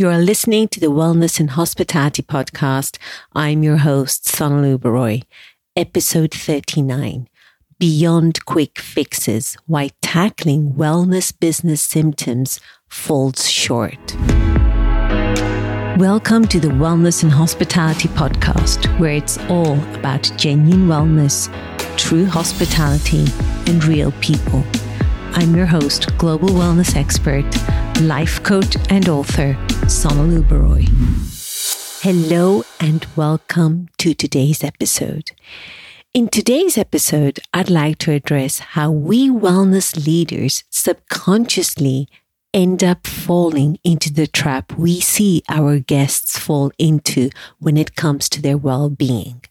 You are listening to the Wellness and Hospitality podcast. I'm your host, Sonal Uberoy. Episode 39 Beyond Quick Fixes Why Tackling Wellness Business Symptoms Falls Short. Welcome to the Wellness and Hospitality podcast, where it's all about genuine wellness, true hospitality, and real people. I'm your host, global wellness expert, life coach, and author, Sonal Uberoy. Hello and welcome to today's episode. In today's episode, I'd like to address how we wellness leaders subconsciously end up falling into the trap we see our guests fall into when it comes to their well-being.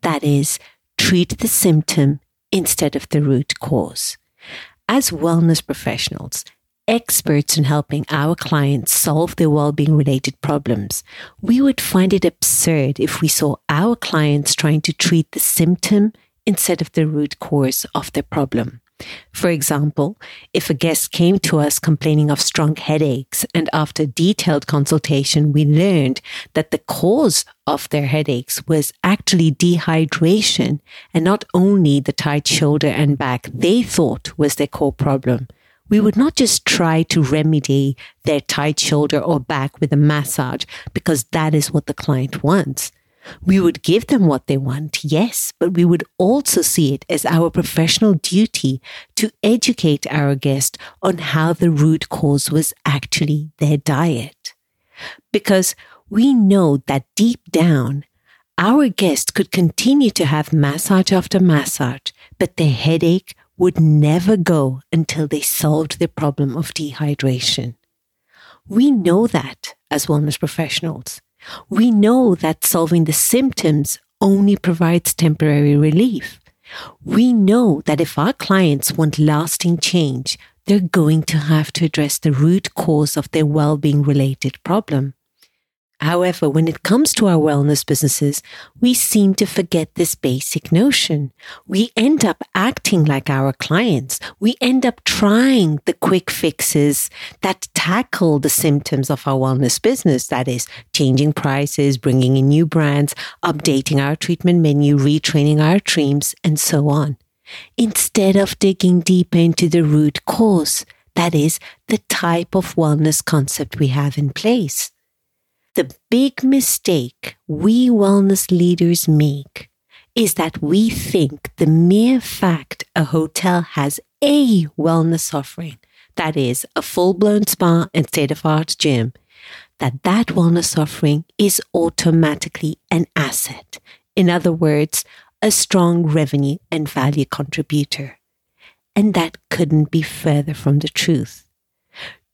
That is, treat the symptom instead of the root cause. As wellness professionals, experts in helping our clients solve their well-being related problems, we would find it absurd if we saw our clients trying to treat the symptom instead of the root cause of their problem. For example, if a guest came to us complaining of strong headaches and after detailed consultation we learned that the cause of their headaches was actually dehydration and not only the tight shoulder and back they thought was their core problem, we would not just try to remedy their tight shoulder or back with a massage because that is what the client wants. We would give them what they want, yes, but we would also see it as our professional duty to educate our guest on how the root cause was actually their diet. Because we know that deep down, our guest could continue to have massage after massage, but their headache would never go until they solved the problem of dehydration. We know that as wellness professionals. We know that solving the symptoms only provides temporary relief. We know that if our clients want lasting change, they're going to have to address the root cause of their well-being related problem. However, when it comes to our wellness businesses, we seem to forget this basic notion. We end up acting like our clients. We end up trying the quick fixes that tackle the symptoms of our wellness business. That is changing prices, bringing in new brands, updating our treatment menu, retraining our teams, and so on. Instead of digging deeper into the root cause, that is the type of wellness concept we have in place. The big mistake we wellness leaders make is that we think the mere fact a hotel has a wellness offering, that is a full-blown spa and state-of-art gym, that that wellness offering is automatically an asset. In other words, a strong revenue and value contributor. And that couldn't be further from the truth.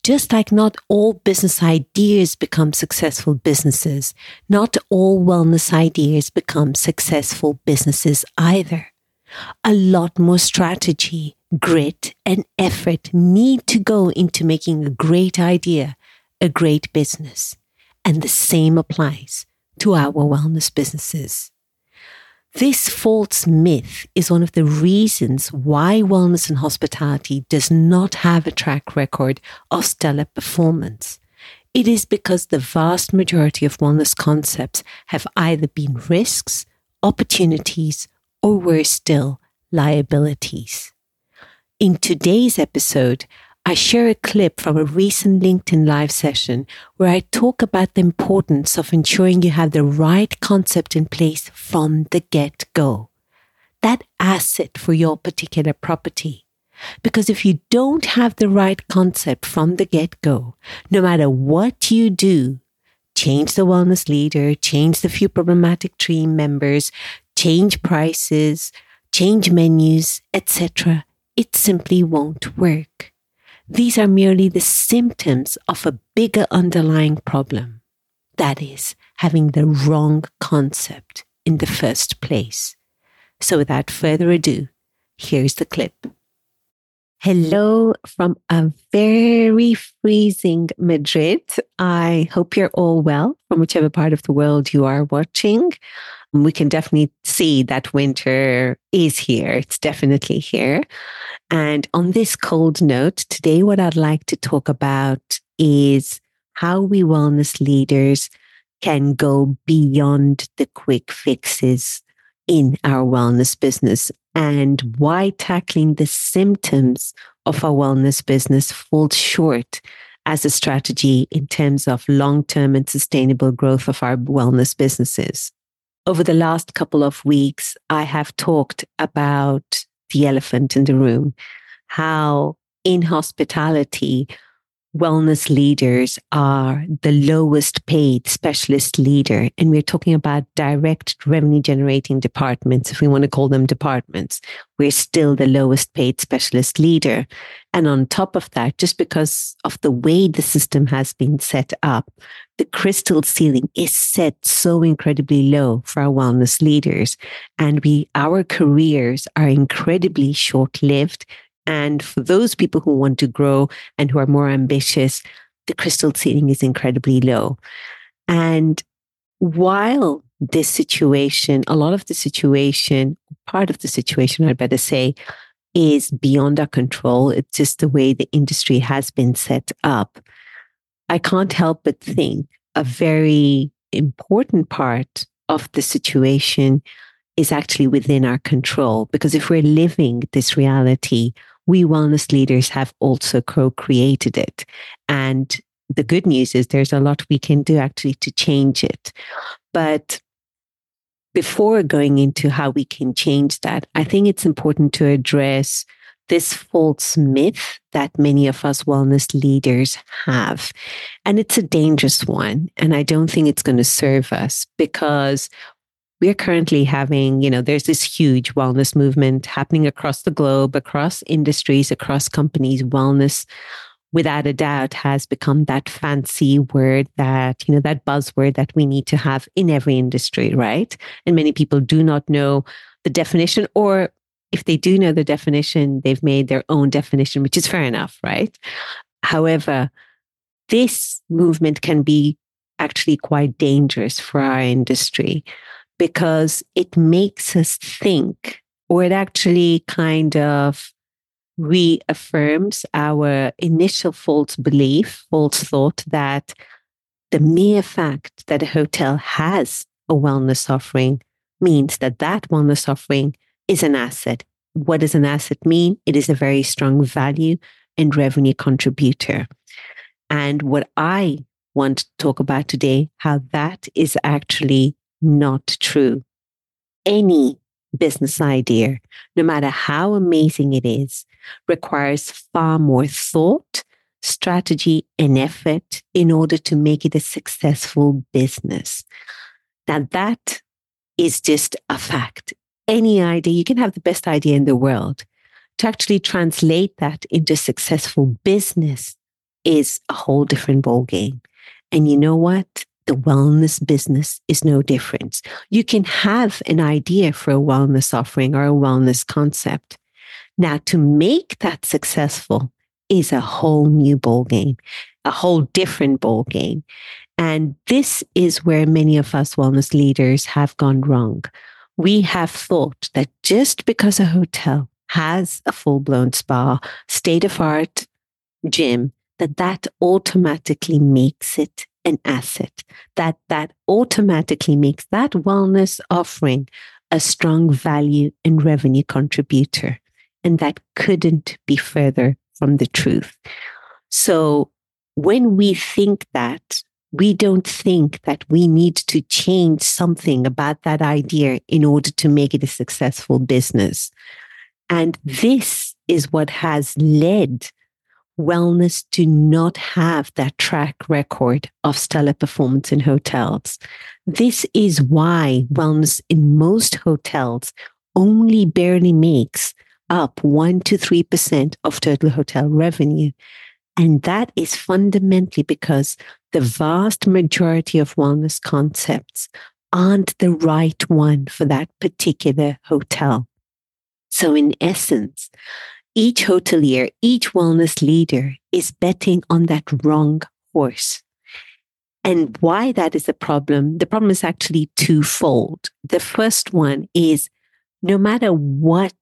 Just like not all business ideas become successful businesses, not all wellness ideas become successful businesses either. A lot more strategy, grit, and effort need to go into making a great idea a great business. And the same applies to our wellness businesses. This false myth is one of the reasons why wellness and hospitality does not have a track record of stellar performance. It is because the vast majority of wellness concepts have either been risks, opportunities, or worse still, liabilities. In today's episode, I share a clip from a recent LinkedIn live session where I talk about the importance of ensuring you have the right concept in place from the get go. That asset for your particular property. Because if you don't have the right concept from the get go, no matter what you do, change the wellness leader, change the few problematic team members, change prices, change menus, etc., it simply won't work. These are merely the symptoms of a bigger underlying problem. That is, having the wrong concept in the first place. So without further ado, here's the clip. Hello from a very freezing Madrid. I hope you're all well from whichever part of the world you are watching. Um, we can definitely see that winter is here. It's definitely here. And on this cold note, today, what I'd like to talk about is how we wellness leaders can go beyond the quick fixes in our wellness business and why tackling the symptoms of our wellness business falls short as a strategy in terms of long term and sustainable growth of our wellness businesses. Over the last couple of weeks, I have talked about the elephant in the room, how in hospitality, wellness leaders are the lowest paid specialist leader. And we're talking about direct revenue generating departments, if we want to call them departments. We're still the lowest paid specialist leader. And on top of that, just because of the way the system has been set up, the crystal ceiling is set so incredibly low for our wellness leaders. And we, our careers are incredibly short lived and for those people who want to grow and who are more ambitious, the crystal ceiling is incredibly low. And while this situation, a lot of the situation, part of the situation, I'd better say, is beyond our control. It's just the way the industry has been set up. I can't help but think a very important part of the situation is actually within our control. Because if we're living this reality, we wellness leaders have also co created it. And the good news is there's a lot we can do actually to change it. But before going into how we can change that, I think it's important to address this false myth that many of us wellness leaders have. And it's a dangerous one. And I don't think it's going to serve us because we're currently having, you know, there's this huge wellness movement happening across the globe, across industries, across companies. Wellness, without a doubt, has become that fancy word that, you know, that buzzword that we need to have in every industry, right? And many people do not know the definition, or if they do know the definition, they've made their own definition, which is fair enough, right? However, this movement can be actually quite dangerous for our industry because it makes us think, or it actually kind of reaffirms our initial false belief, false thought that the mere fact that a hotel has a wellness offering means that that wellness offering is an asset. What does an asset mean? It is a very strong value and revenue contributor. And what I want to talk about today, how that is actually not true. Any business idea, no matter how amazing it is, requires far more thought, strategy, and effort in order to make it a successful business. Now, that is just a fact. Any idea, you can have the best idea in the world. To actually translate that into successful business is a whole different ballgame. And you know what? The wellness business is no different. You can have an idea for a wellness offering or a wellness concept. Now, to make that successful is a whole new ball game, a whole different ball game. And this is where many of us wellness leaders have gone wrong. We have thought that just because a hotel has a full blown spa, state of art gym, that that automatically makes it an asset that that automatically makes that wellness offering a strong value and revenue contributor. And that couldn't be further from the truth. So when we think that we don't think that we need to change something about that idea in order to make it a successful business. And this is what has led wellness do not have that track record of stellar performance in hotels. This is why wellness in most hotels only barely makes up 1 to 3% of total hotel revenue. And that is fundamentally because the vast majority of wellness concepts aren't the right one for that particular hotel. So, in essence, each hotelier, each wellness leader is betting on that wrong horse. And why that is a problem, the problem is actually twofold. The first one is no matter what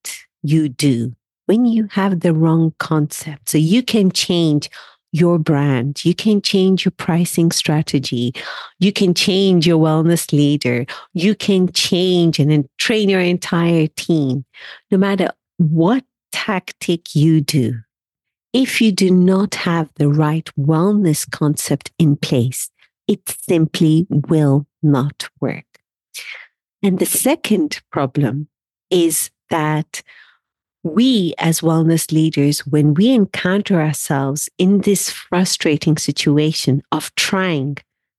you do, when you have the wrong concept, so you can change your brand. You can change your pricing strategy. You can change your wellness leader. You can change and train your entire team. No matter what tactic you do, if you do not have the right wellness concept in place, it simply will not work. And the second problem is that we as wellness leaders, when we encounter ourselves in this frustrating situation of trying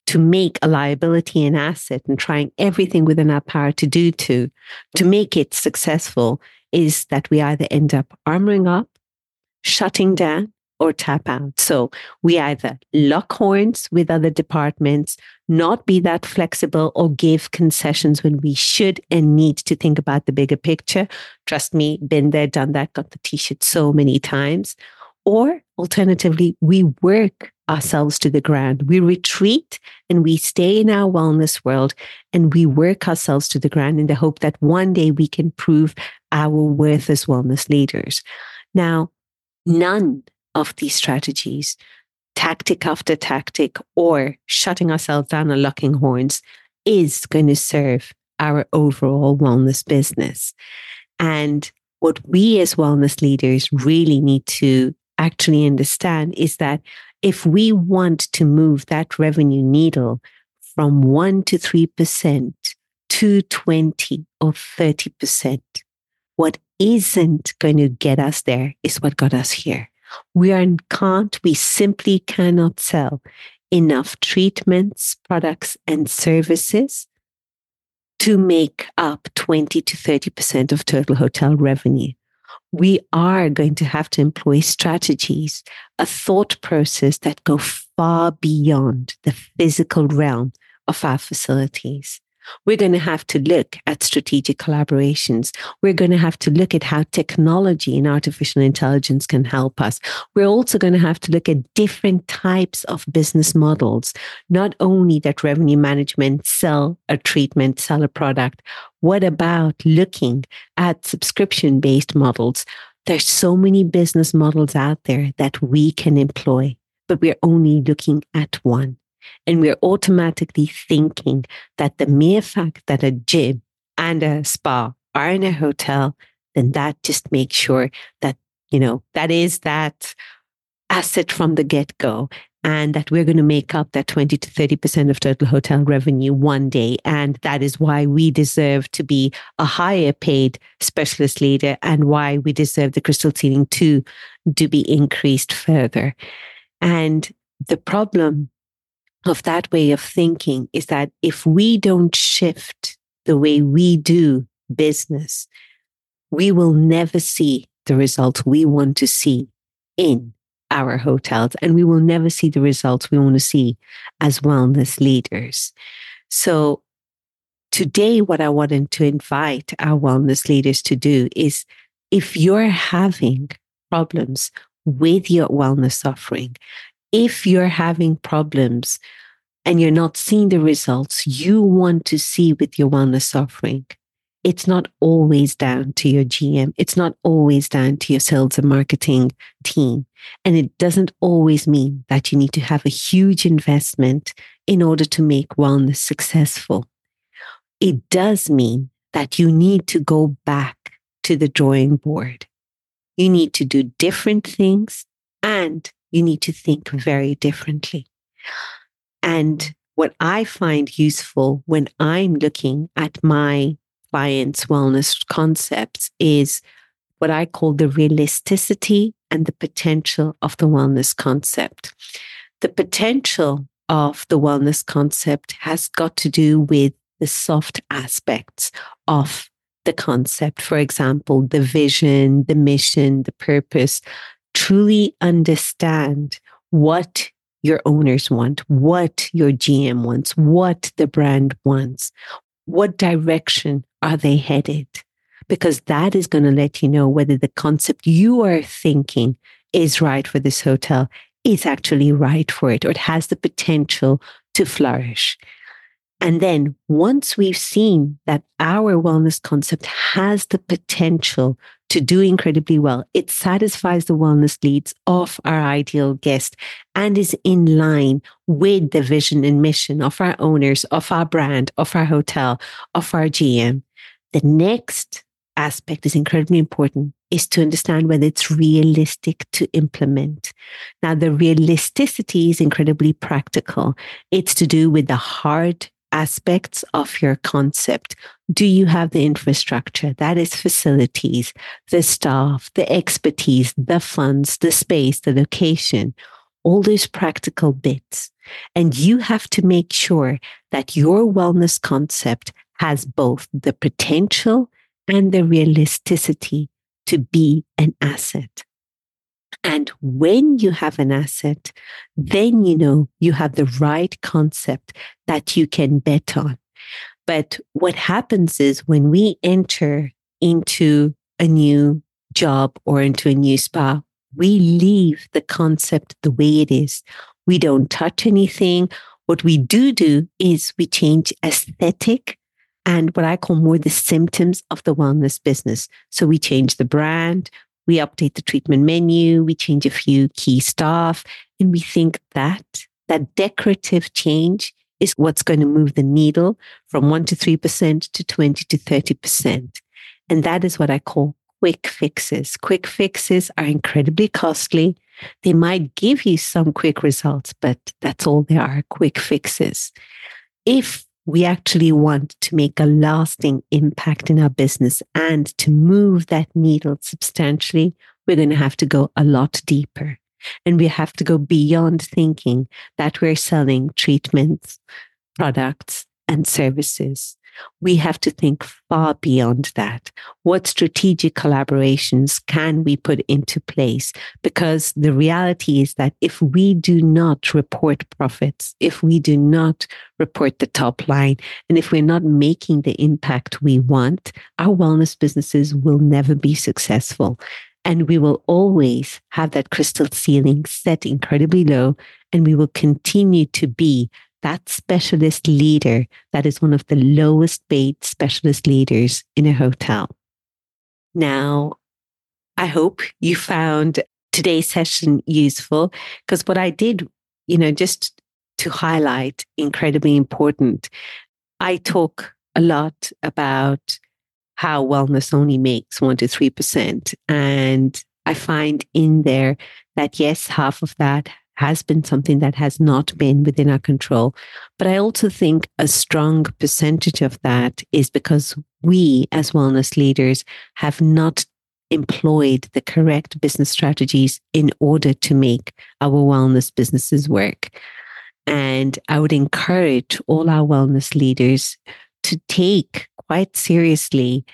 to make a liability an asset and trying everything within our power to do to, to make it successful, is that we either end up armoring up, shutting down, or tap out. So we either lock horns with other departments, not be that flexible, or give concessions when we should and need to think about the bigger picture. Trust me, been there, done that, got the t shirt so many times. Or alternatively, we work ourselves to the ground. We retreat and we stay in our wellness world and we work ourselves to the ground in the hope that one day we can prove our worth as wellness leaders. Now, none of these strategies, tactic after tactic, or shutting ourselves down and locking horns, is going to serve our overall wellness business. And what we as wellness leaders really need to actually understand is that if we want to move that revenue needle from 1 to 3% to 20 or 30%, what isn't going to get us there is what got us here. We are, can't, we simply cannot sell enough treatments, products, and services to make up 20 to 30% of total hotel revenue. We are going to have to employ strategies, a thought process that go far beyond the physical realm of our facilities. We're going to have to look at strategic collaborations. We're going to have to look at how technology and artificial intelligence can help us. We're also going to have to look at different types of business models, not only that revenue management, sell a treatment, sell a product. What about looking at subscription based models? There's so many business models out there that we can employ, but we're only looking at one. And we're automatically thinking that the mere fact that a gym and a spa are in a hotel, then that just makes sure that, you know, that is that asset from the get go and that we're going to make up that 20 to 30% of total hotel revenue one day. And that is why we deserve to be a higher paid specialist leader and why we deserve the crystal ceiling to, to be increased further. And the problem of that way of thinking is that if we don't shift the way we do business, we will never see the results we want to see in our hotels and we will never see the results we want to see as wellness leaders. So today, what I wanted to invite our wellness leaders to do is if you're having problems with your wellness offering, if you're having problems and you're not seeing the results you want to see with your wellness offering, it's not always down to your GM. It's not always down to your sales and marketing team. And it doesn't always mean that you need to have a huge investment in order to make wellness successful. It does mean that you need to go back to the drawing board. You need to do different things and you need to think mm-hmm. very differently. And what I find useful when I'm looking at my clients' wellness concepts is what I call the realisticity and the potential of the wellness concept. The potential of the wellness concept has got to do with the soft aspects of the concept. For example, the vision, the mission, the purpose, truly understand what your owners want, what your GM wants, what the brand wants, what direction are they headed? Because that is going to let you know whether the concept you are thinking is right for this hotel is actually right for it or it has the potential to flourish. And then once we've seen that our wellness concept has the potential to do incredibly well, it satisfies the wellness needs of our ideal guest and is in line with the vision and mission of our owners, of our brand, of our hotel, of our GM. The next aspect is incredibly important is to understand whether it's realistic to implement. Now, the realisticity is incredibly practical. It's to do with the hard aspects of your concept. Do you have the infrastructure? That is facilities, the staff, the expertise, the funds, the space, the location, all those practical bits. And you have to make sure that your wellness concept has both the potential and the realisticity to be an asset. And when you have an asset, then you know you have the right concept that you can bet on. But what happens is when we enter into a new job or into a new spa, we leave the concept the way it is. We don't touch anything. What we do do is we change aesthetic and what I call more the symptoms of the wellness business. So we change the brand, we update the treatment menu, we change a few key staff, and we think that that decorative change is what's going to move the needle from 1 to 3% to 20 to 30%. And that is what I call quick fixes. Quick fixes are incredibly costly. They might give you some quick results, but that's all they are quick fixes. If we actually want to make a lasting impact in our business and to move that needle substantially, we're going to have to go a lot deeper. And we have to go beyond thinking that we're selling treatments, products, and services we have to think far beyond that. What strategic collaborations can we put into place? Because the reality is that if we do not report profits, if we do not report the top line, and if we're not making the impact we want, our wellness businesses will never be successful. And we will always have that crystal ceiling set incredibly low, and we will continue to be that specialist leader that is one of the lowest paid specialist leaders in a hotel. Now, I hope you found today's session useful because what I did, you know, just to highlight incredibly important, I talk a lot about how wellness only makes one to 3%. And I find in there that yes, half of that has been something that has not been within our control. But I also think a strong percentage of that is because we, as wellness leaders, have not employed the correct business strategies in order to make our wellness businesses work. And I would encourage all our wellness leaders to take quite seriously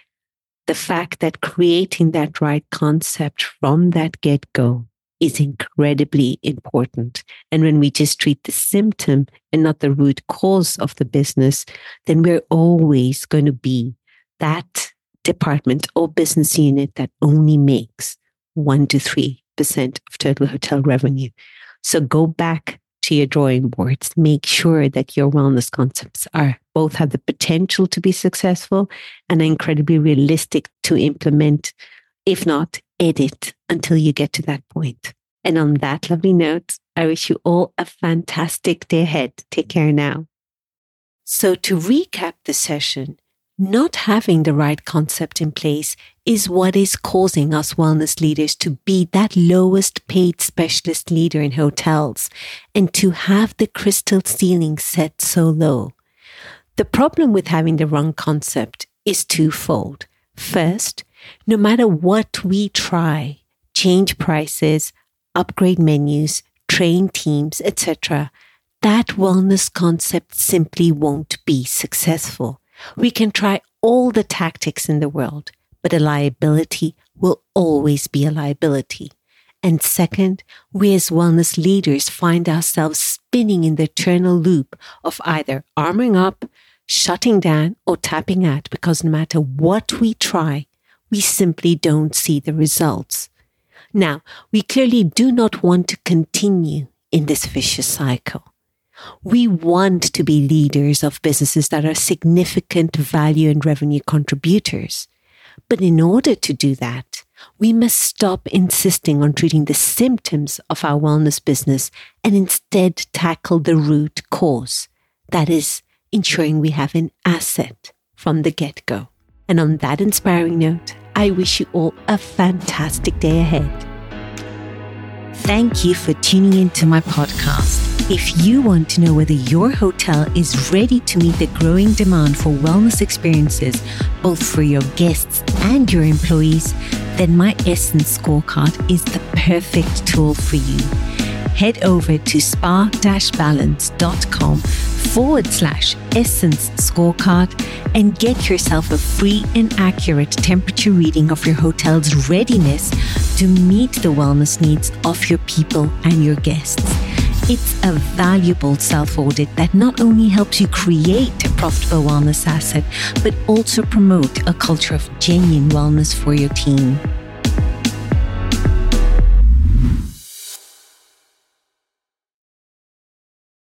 the fact that creating that right concept from that get go is incredibly important. And when we just treat the symptom and not the root cause of the business, then we're always going to be that department or business unit that only makes one to three percent of total hotel revenue. So go back to your drawing boards. Make sure that your wellness concepts are both have the potential to be successful and are incredibly realistic to implement. If not, edit until you get to that point. And on that lovely note, I wish you all a fantastic day ahead. Take care now. So, to recap the session, not having the right concept in place is what is causing us wellness leaders to be that lowest paid specialist leader in hotels and to have the crystal ceiling set so low. The problem with having the wrong concept is twofold. First, no matter what we try, change prices, upgrade menus, train teams, etc., that wellness concept simply won't be successful. We can try all the tactics in the world, but a liability will always be a liability. And second, we as wellness leaders find ourselves spinning in the eternal loop of either arming up, shutting down, or tapping out because no matter what we try, we simply don't see the results. Now, we clearly do not want to continue in this vicious cycle. We want to be leaders of businesses that are significant value and revenue contributors. But in order to do that, we must stop insisting on treating the symptoms of our wellness business and instead tackle the root cause. That is, ensuring we have an asset from the get go. And on that inspiring note, I wish you all a fantastic day ahead. Thank you for tuning into my podcast. If you want to know whether your hotel is ready to meet the growing demand for wellness experiences, both for your guests and your employees, then my Essence scorecard is the perfect tool for you. Head over to spa-balance.com forward slash essence scorecard and get yourself a free and accurate temperature reading of your hotel's readiness to meet the wellness needs of your people and your guests. It's a valuable self audit that not only helps you create a profitable wellness asset, but also promote a culture of genuine wellness for your team.